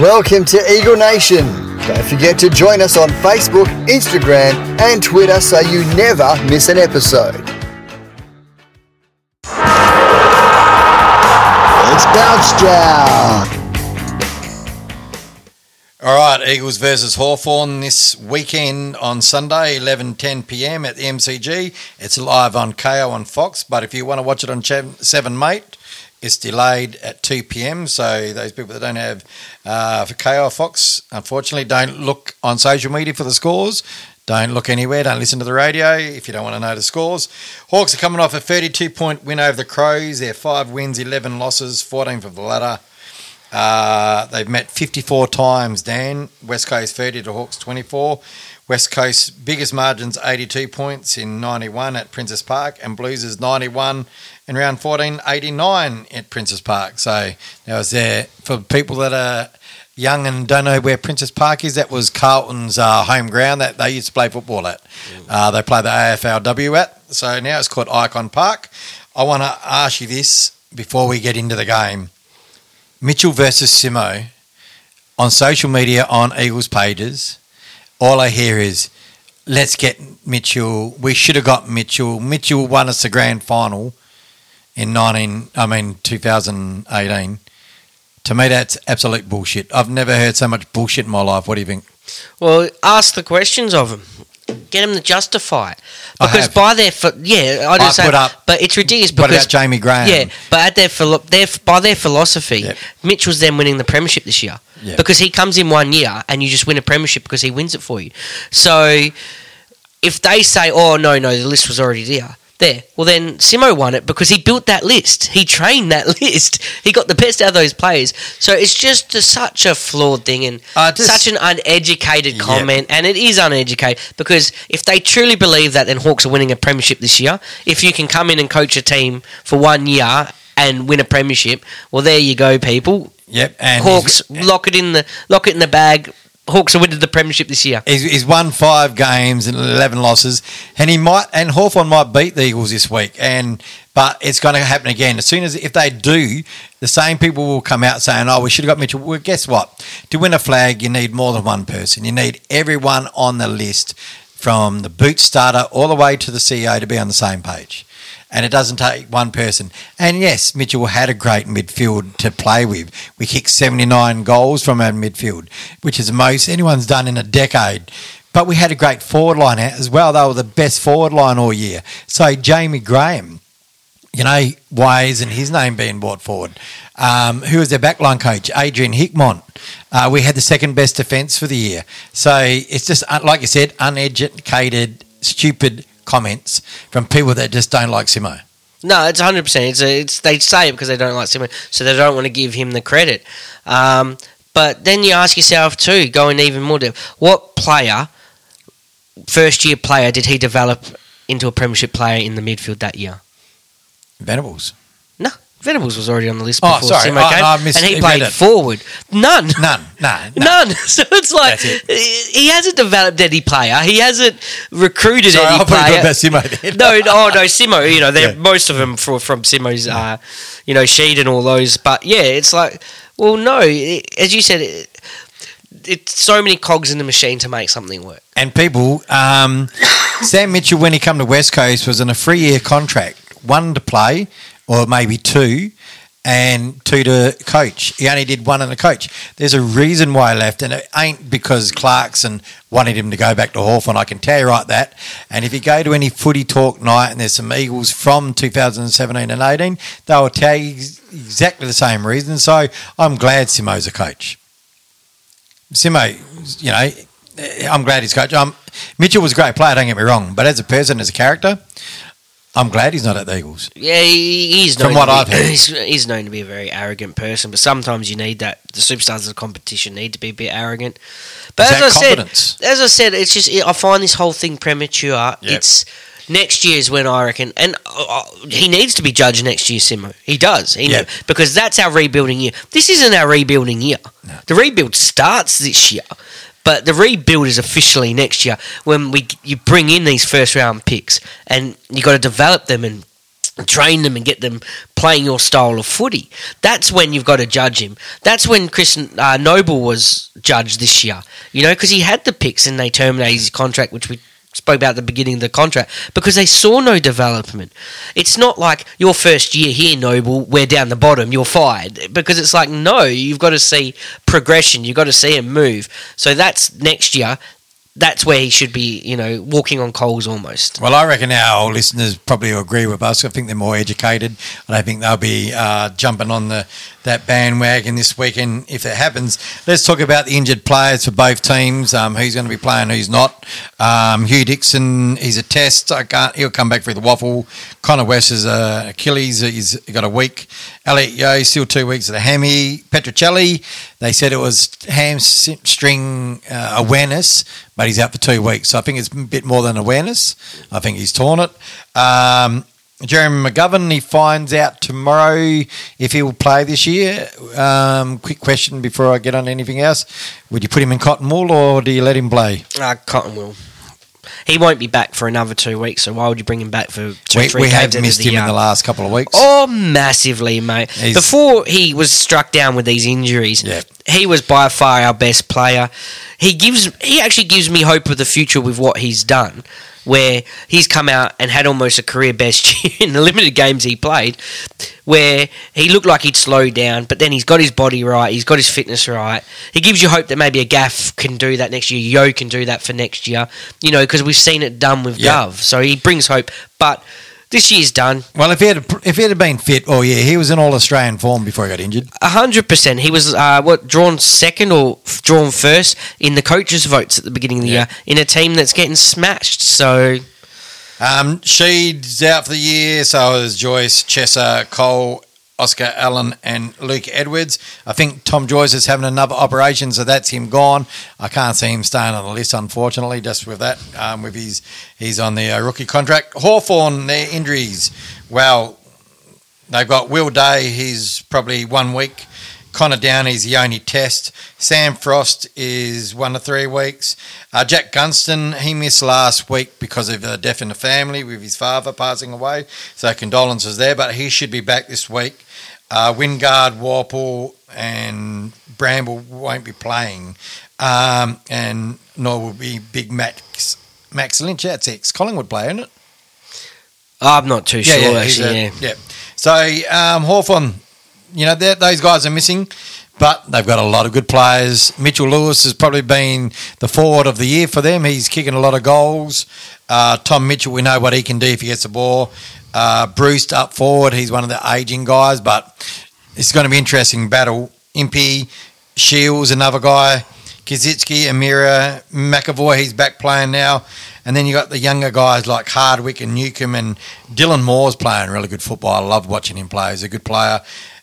Welcome to Eagle Nation. Don't forget to join us on Facebook, Instagram, and Twitter so you never miss an episode. It's Bounce Jow. All right, Eagles versus Hawthorn this weekend on Sunday, 11:10 p.m. at the MCG. It's live on Kayo on Fox, but if you want to watch it on Seven Mate, it's delayed at 2 p.m. So those people that don't have uh, for Kayo Fox, unfortunately, don't look on social media for the scores. Don't look anywhere. Don't listen to the radio if you don't want to know the scores. Hawks are coming off a 32 point win over the Crows. They're five wins, 11 losses, 14 for the ladder. Uh, they've met 54 times, Dan. West Coast 30 to Hawks 24. West Coast's biggest margins 82 points in 91 at Princes Park, and Blues is 91 in round 14, 89 at Princes Park. So that was there for people that are young and don't know where Princes Park is. That was Carlton's uh, home ground that they used to play football at. Uh, they play the AFLW at. So now it's called Ikon Park. I want to ask you this before we get into the game. Mitchell versus Simo on social media on Eagles pages. All I hear is, "Let's get Mitchell. We should have got Mitchell. Mitchell won us the grand final in nineteen. I mean, two thousand eighteen. To me, that's absolute bullshit. I've never heard so much bullshit in my life. What do you think? Well, ask the questions of them. Get them to justify it. Because by their, ph- yeah, I just I say, put up- but it's ridiculous What because about Jaymie Graham? yeah, but at their, philo- their by their philosophy, Yep. Mitch was then winning the premiership this year Yep. because he comes in one year and you just win a premiership because he wins it for you. So if they say, "Oh no, no, the list was already there," there, well then Simo won it because he built that list. He trained that list. He got the best out of those players. So it's just a, such a flawed thing and Uh, just- such an uneducated Yeah. comment, and it is uneducated because if they truly believe that, then Hawks are winning a premiership this year. If you can come in and coach a team for one year and win a premiership, well, there you go, people. Yep. And Hawks lock it in the lock it in the bag. Hawks are winning the premiership this year. He's, he's won five games and eleven losses, and he might and Hawthorn might beat the Eagles this week. And but it's going to happen again as soon as if they do, the same people will come out saying, "Oh, we should have got Mitchell." Well, guess what? To win a flag, you need more than one person. You need everyone on the list, from the boot starter all the way to the CEO, to be on the same page. And it doesn't take one person. And yes, Mitchell had a great midfield to play with. We kicked 79 goals from our midfield, which is the most anyone's done in a decade. But we had a great forward line as well. They were the best forward line all year. So Jaymie Graham, you know, why isn't his name being brought forward? Um, who was their backline coach? Adrian Hickmott. Uh, we had the second best defence for the year. So it's just, uh, like you said, uneducated, stupid comments from people that just don't like Simo. No, it's hundred percent. It's a, it's they say it because they don't like Simo, so they don't want to give him the credit. Um, but then you ask yourself too, going even more depth, what player, first year player, did he develop into a premiership player in the midfield that year? Venables. No, Venables was already on the list Oh, before sorry. Simo I- came, I mis- and he played it. forward. None. None. No. no. None. So it's like That's he hasn't developed any player. He hasn't recruited Sorry, any I'll player. about Simo then. no, no, oh no, Simo. You know, they're Yeah. most of them from from Simo's, uh, you know, sheet and all those. But yeah, it's like, well, no, it, as you said, it, it's so many cogs in the machine to make something work. And people, um, Sam Mitchell, when he come to West Coast, was on a three-year contract, one to play, or maybe two, and two to coach. He only did one in the coach. There's a reason why he left, and it ain't because Clarkson wanted him to go back to Hawthorn. I can tell you right that. And if you go to any footy talk night, and there's some Eagles from 2017 and 18, they will tell you ex- exactly the same reason. So I'm glad Simo's a coach. Simo, you know, I'm glad he's coach. Um, Mitchell was a great player, don't get me wrong, but as a person, as a character, I'm glad he's not at the Eagles. Yeah, he, he's known From what to be, I've heard. he's, he's known to be a very arrogant person. But sometimes you need that. The superstars of the competition need to be a bit arrogant. But Is as I said, as I said, it's just I find this whole thing premature. It's next year's when I reckon, and uh, uh, he needs to be judged next year. Simo, he does, he Yep. because that's our rebuilding year. This isn't our rebuilding year. The rebuild starts this year. But the rebuild is officially next year when we you bring in these first round picks and you got to develop them and train them and get them playing your style of footy. That's when you've got to judge him. That's when Chris uh, Noble was judged this year, you know, because he had the picks and they terminated his contract, which we spoke about the beginning of the contract, because they saw no development. It's not like your first year here, Noble, we're down the bottom, you're fired. Because it's like, no, you've got to see progression, you've got to see a move. So that's next year that's where he should be, you know, walking on coals almost. Well, I reckon our listeners probably agree with us. I think they're more educated. I don't think they'll be uh, jumping on the that bandwagon this weekend if it happens. Let's talk about the injured players for both teams. Um, who's going to be playing, who's not. Um, Hugh Dixon, he's a test. I can't. He'll come back for the waffle. Connor West is a Achilles. He's got a week. Elliot Yeo still two weeks of the hammy. Petruccelle, they said it was hamstring uh, awareness, but he's out for two weeks. So I think it's a bit more than awareness. I think he's torn it. Um, Jeremy McGovern, he finds out tomorrow if he will play this year. Um, quick question before I get on anything else. Would you put him in cotton wool or do you let him play? Uh, cotton wool. He won't be back for another two weeks, so why would you bring him back for two, we, three we games have missed him year? in the last couple of weeks. Oh, massively, mate. He's- Before he was struck down with these injuries, Yeah. he was by far our best player. He gives he actually gives me hope of the future with what he's done, where he's come out and had almost a career best year in the limited games he played, where he looked like he'd slowed down, but then he's got his body right, he's got his fitness right. He gives you hope that maybe a Gaff can do that next year, Yeo can do that for next year, you know, because we've seen it done with Yeah. Gov. So he brings hope, but this year's done. Well, if he had if he had been fit, oh yeah, he was in all Australian form before he got injured. A hundred percent. He was uh, what drawn second or f- drawn first in the coaches' votes at the beginning of the Yeah. year in a team that's getting smashed. So Um, Sheed's out for the year, so is Joyce, Chesser, Cole, Oscar Allen, and Luke Edwards. I think Tom Joyce is having another operation, so that's him gone. I can't see him staying on the list, unfortunately, just with that. Um, with his, he's on the uh, rookie contract. Hawthorn, their injuries. Well, they've got Will Day. He's probably one week. Connor Downie's the only test. Sam Frost is one to three weeks. Uh, Jack Gunston, he missed last week because of a death in the family with his father passing away. So condolences there, but he should be back this week. Uh, Wingard, Worpel, and Bramble won't be playing. Um, and nor will be Big Max, Max Lynch. That's ex Collingwood player, isn't it? I'm not too sure. he's actually, a- yeah. yeah. So um, Hawthorn, you know, those guys are missing, but they've got a lot of good players. Mitchell Lewis has probably been the forward of the year for them. He's kicking a lot of goals. Uh, Tom Mitchell, we know what he can do if he gets the ball. Uh, Breust up forward, he's one of the aging guys, but it's going to be interesting battle. Impey, Shiels, another guy. Koschitzke, Amira, McEvoy, he's back playing now. And then you got the younger guys like Hardwick and Newcombe and Dylan Moore's playing really good football. I love watching him play. He's a good player.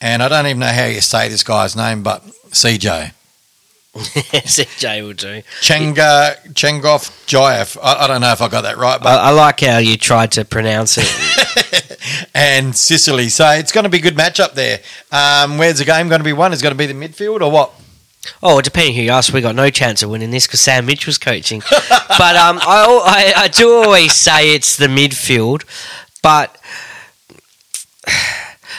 And I don't even know how you say this guy's name, but CJ. CJ will do. Chenga, Chengoff Jayev. I, I don't know if I got that right, but I, I like how you tried to pronounce it. and Sicily. So it's going to be a good matchup there. Um, where's the game going to be won? Is it going to be the midfield or what? oh, depending who you ask, we got no chance of winning this because Sam Mitch was coaching. but um, I, I I do always say it's the midfield, but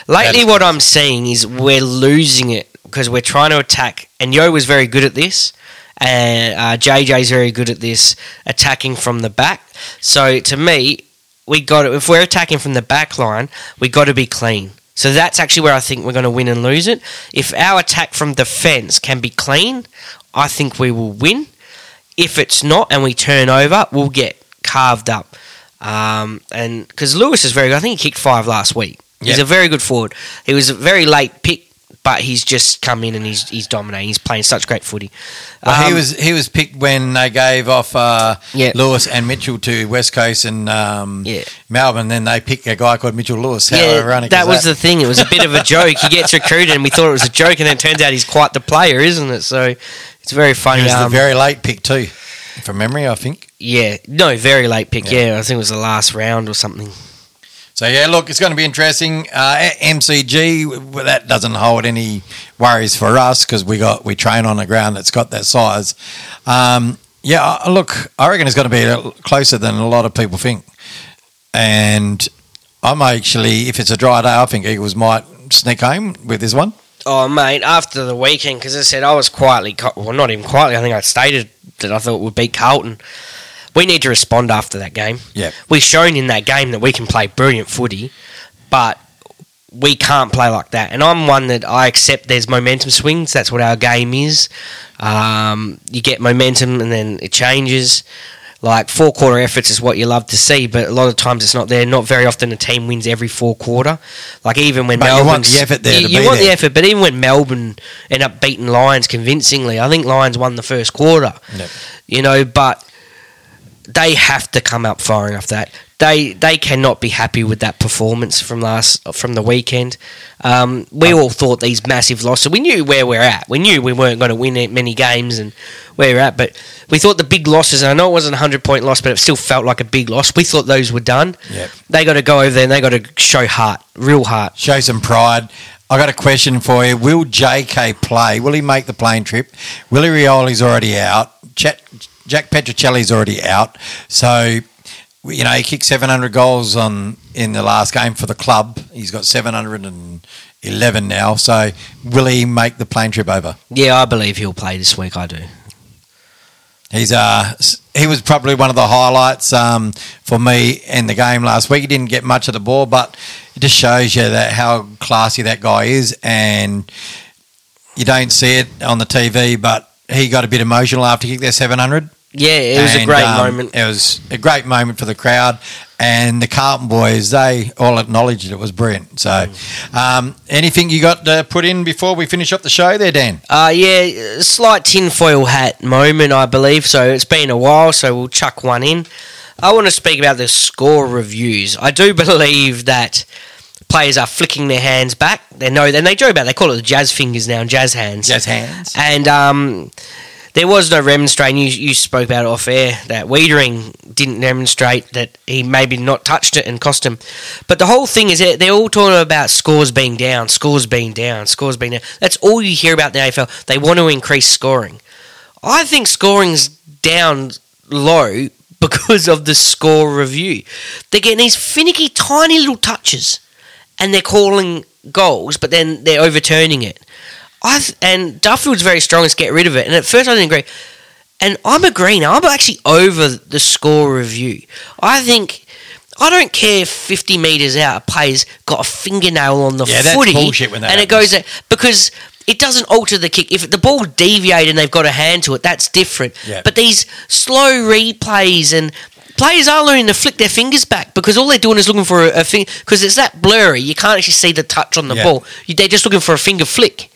lately what I'm seeing is we're losing it because we're trying to attack. And Yeo was very good at this, and uh, JJ's very good at this attacking from the back. So to me, we got to, if we're attacking from the back line, we got to be clean. So that's actually where I think we're going to win and lose it. If our attack from defence can be clean, I think we will win. If it's not and we turn over, we'll get carved up. Um, and because Lewis is very good, I think he kicked five last week. He's Yep. a very good forward. He was a very late pick, but he's just come in and he's he's dominating. He's playing such great footy. Well, he Um, was he was picked when they gave off uh, Yeah. Lewis and Mitchell to West Coast and um, Yeah. Melbourne. Then they picked a guy called Mitchell Lewis. How yeah, ironic that was the thing. It was a bit of a joke. He gets recruited, and we thought it was a joke, and then it turns out he's quite the player, isn't it? So it's very funny. He was Um, the very late pick too, from memory, I think. yeah, no, very late pick. Yeah. Yeah. I think it was the last round or something. So yeah, look, it's going to be interesting. Uh, MCG well, that doesn't hold any worries for us because we got we train on a ground that's got that size. Um, yeah, look, I reckon it's going to be closer than a lot of people think, and I'm actually, if it's a dry day, I think Eagles might sneak home with this one. Oh, mate, after the weekend, because I said I was quietly, well, not even quietly, I think I stated that I thought we'd beat Carlton. We need to respond after that game. Yeah. We've shown in that game that we can play brilliant footy, but we can't play like that. And I'm one that I accept there's momentum swings. That's what our game is. Um, you get momentum and then it changes. Like four quarter efforts is what you love to see, but a lot of times it's not there. Not very often a team wins every four quarter. Like even when But you Melbourne, want the effort there you, you want the effort, but even when Melbourne end up beating Lions convincingly, I think Lions won the first quarter. Yep. You know, but they have to come up firing off that. They they cannot be happy with that performance from last from the weekend. Um, we all thought these massive losses. We knew where we're at. We knew we weren't going to win many games and where we're at. But we thought the big losses. And I know it wasn't a hundred point loss, but it still felt like a big loss. We thought those were done. Yep. They got to go over there and they got to show heart, real heart. Show some pride. I got a question for you. Will JK play? Will he make the plane trip? Willie Rioli's already out. Chat, Jack Petruccelle's already out. So, you know, he kicked 700 goals on in the last game for the club. He's got 711 now. So, will he make the plane trip over? Yeah, I believe he'll play this week. I do. He's uh he was probably one of the highlights um, for me in the game last week. He didn't get much of the ball, but it just shows you that how classy that guy is, and you don't see it on the TV, but he got a bit emotional after he kicked their seven hundred. Yeah, it was a great um, moment. It was a great moment for the crowd, and the Carlton boys they all acknowledged it was brilliant. So, um, anything you got to put in before we finish up the show, there, Dan? Uh, yeah, a slight tinfoil hat moment, I believe. So it's been a while, so we'll chuck one in. I want to speak about the score reviews. I do believe that players are flicking their hands back. They know, and they joke about. It. They call it the jazz fingers now, and jazz hands. Jazz hands. And um, there was no remonstrating. You, you spoke about off air that Weitering didn't demonstrate that he maybe not touched it and cost him. But the whole thing is they're all talking about scores being down, scores being down, scores being down. That's all you hear about the AFL. They want to increase scoring. I think scoring's down low because of the score review. They're getting these finicky, tiny little touches, and they're calling goals, but then they're overturning it. I th- and Duffield's very strong as get rid of it. And at first I didn't agree, and I'm agreeing. I'm actually over the score review. I think. I don't care if 50 metres out a player's got a fingernail on the Yeah, that's footy bullshit when that and it goes because it doesn't alter the kick. If the ball deviated and they've got a hand to it, that's different. Yeah. But these slow replays and players are learning to flick their fingers back because all they're doing is looking for a, a finger because it's that blurry. You can't actually see the touch on the Yeah. ball. You, they're just looking for a finger flick,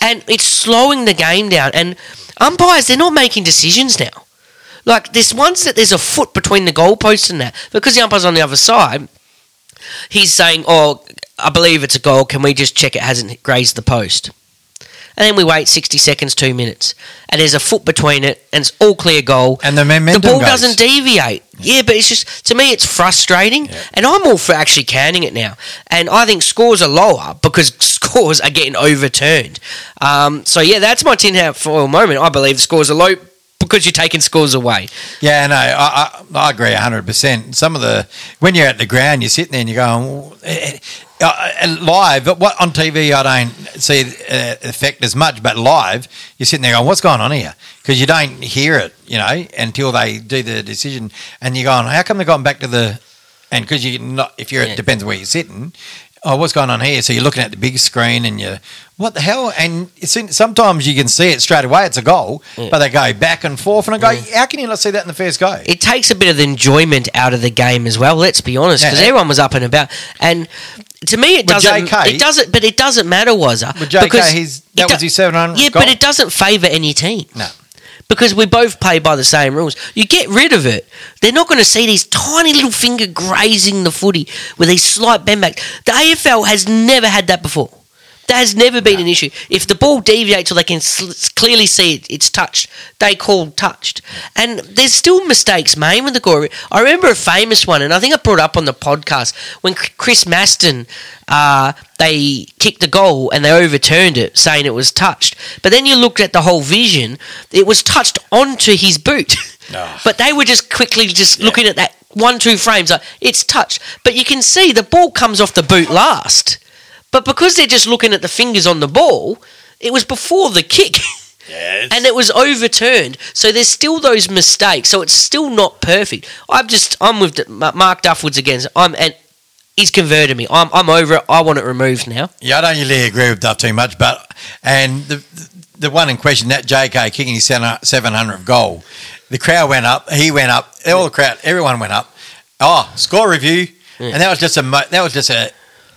and it's slowing the game down. And umpires, they're not making decisions now. Like this once that there's a foot between the goalposts and that because the umpire's on the other side. He's saying, "Oh, I believe it's a goal. Can we just check it hasn't grazed the post?" And then we wait 60 seconds, two minutes, and there's a foot between it, and it's all clear goal. And the The ball goes. doesn't deviate. Yeah, but it's just to me, it's frustrating, Yeah. and I'm all for actually counting it now. And I think scores are lower because scores are getting overturned. Um, so yeah, that's my tin hat foil moment. I believe the scores are low because you're taking scores away. Yeah, no, I, I, I agree hundred percent. Some of the when you're at the ground, you're sitting there and you're going "Oh, eh, eh, uh, live. But what on TV, I don't see uh, effect as much. But live, you're sitting there going, "What's going on here?" Because you don't hear it, you know, until they do the decision, and you're going, "How come they've gone back to the?" And because you're not, if you're, Yeah. it depends where you're sitting. Oh, what's going on here? So you're looking at the big screen and you, what the hell? And it's in, sometimes you can see it straight away. It's a goal, but they go back and forth, and I go, how can you not see that in the first go? It takes a bit of the enjoyment out of the game as well. Let's be honest, because Yeah. everyone was up and about, and to me, it With doesn't. JK it doesn't, but it doesn't matter, was it? With JK, Because he's that do- was his 700. Yeah, goal. but it doesn't favour any team. No. Because we both play by the same rules. You get rid of it. They're not going to see these tiny little finger grazing the footy with these slight bend back. The AFL has never had that before. That has never been an issue. If the ball deviates or they can sl- clearly see it, it's touched, they call touched. And there's still mistakes made with the goal. I remember a famous one, and I think I brought up on the podcast when Chris Masten, uh, they kicked the goal and they overturned it, saying it was touched. But then you looked at the whole vision, it was touched onto his boot. No. But they were just quickly just looking at that one, two frames, like, it's touched. But you can see the ball comes off the boot last. But because they're just looking at the fingers on the ball, it was before the kick. Yeah, and it was overturned. So there's still those mistakes. So it's still not perfect. I'm just I'm with Mark Duffield's again. I'm and he's converted me. I'm I'm over it. I want it removed now. Yeah, I don't usually agree with Duff too much, but and the the one in question that J.K. kicking his 700th goal, the crowd went up. He went up. All the crowd, everyone went up. Oh, score review, Yeah. and that was just a mo- that was just a,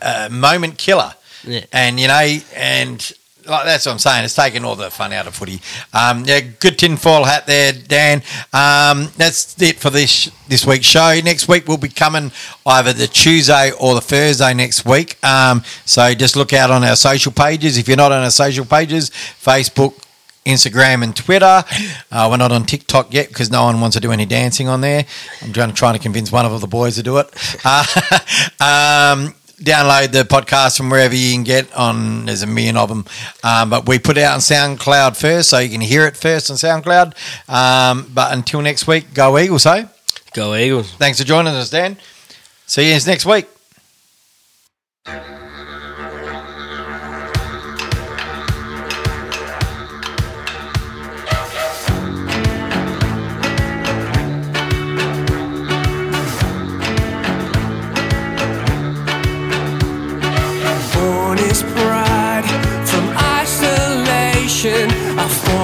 a moment killer. Yeah. And you know, and like that's what I'm saying. It's taken all the fun out of footy. Um, yeah, good tinfoil hat there, Dan. Um, that's it for this this week's show. Next week we'll be coming either the Tuesday or the Thursday next week. Um, so just look out on our social pages. If you're not on our social pages, Facebook. Instagram and Twitter. Uh, we're not on TikTok yet because no one wants to do any dancing on there. I'm trying to trying to convince one of the boys to do it. Uh, um, download the podcast from wherever you can get on. There's a million of them, um, but we put it out on SoundCloud first, so you can hear it first on SoundCloud. Um, but until next week, go Eagles! Hey, Go Eagles. thanks for joining us, Dan. See you next week.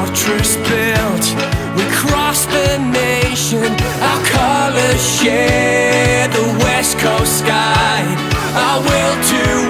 Fortress built, we cross the nation. Our colors share the west coast sky. Our will to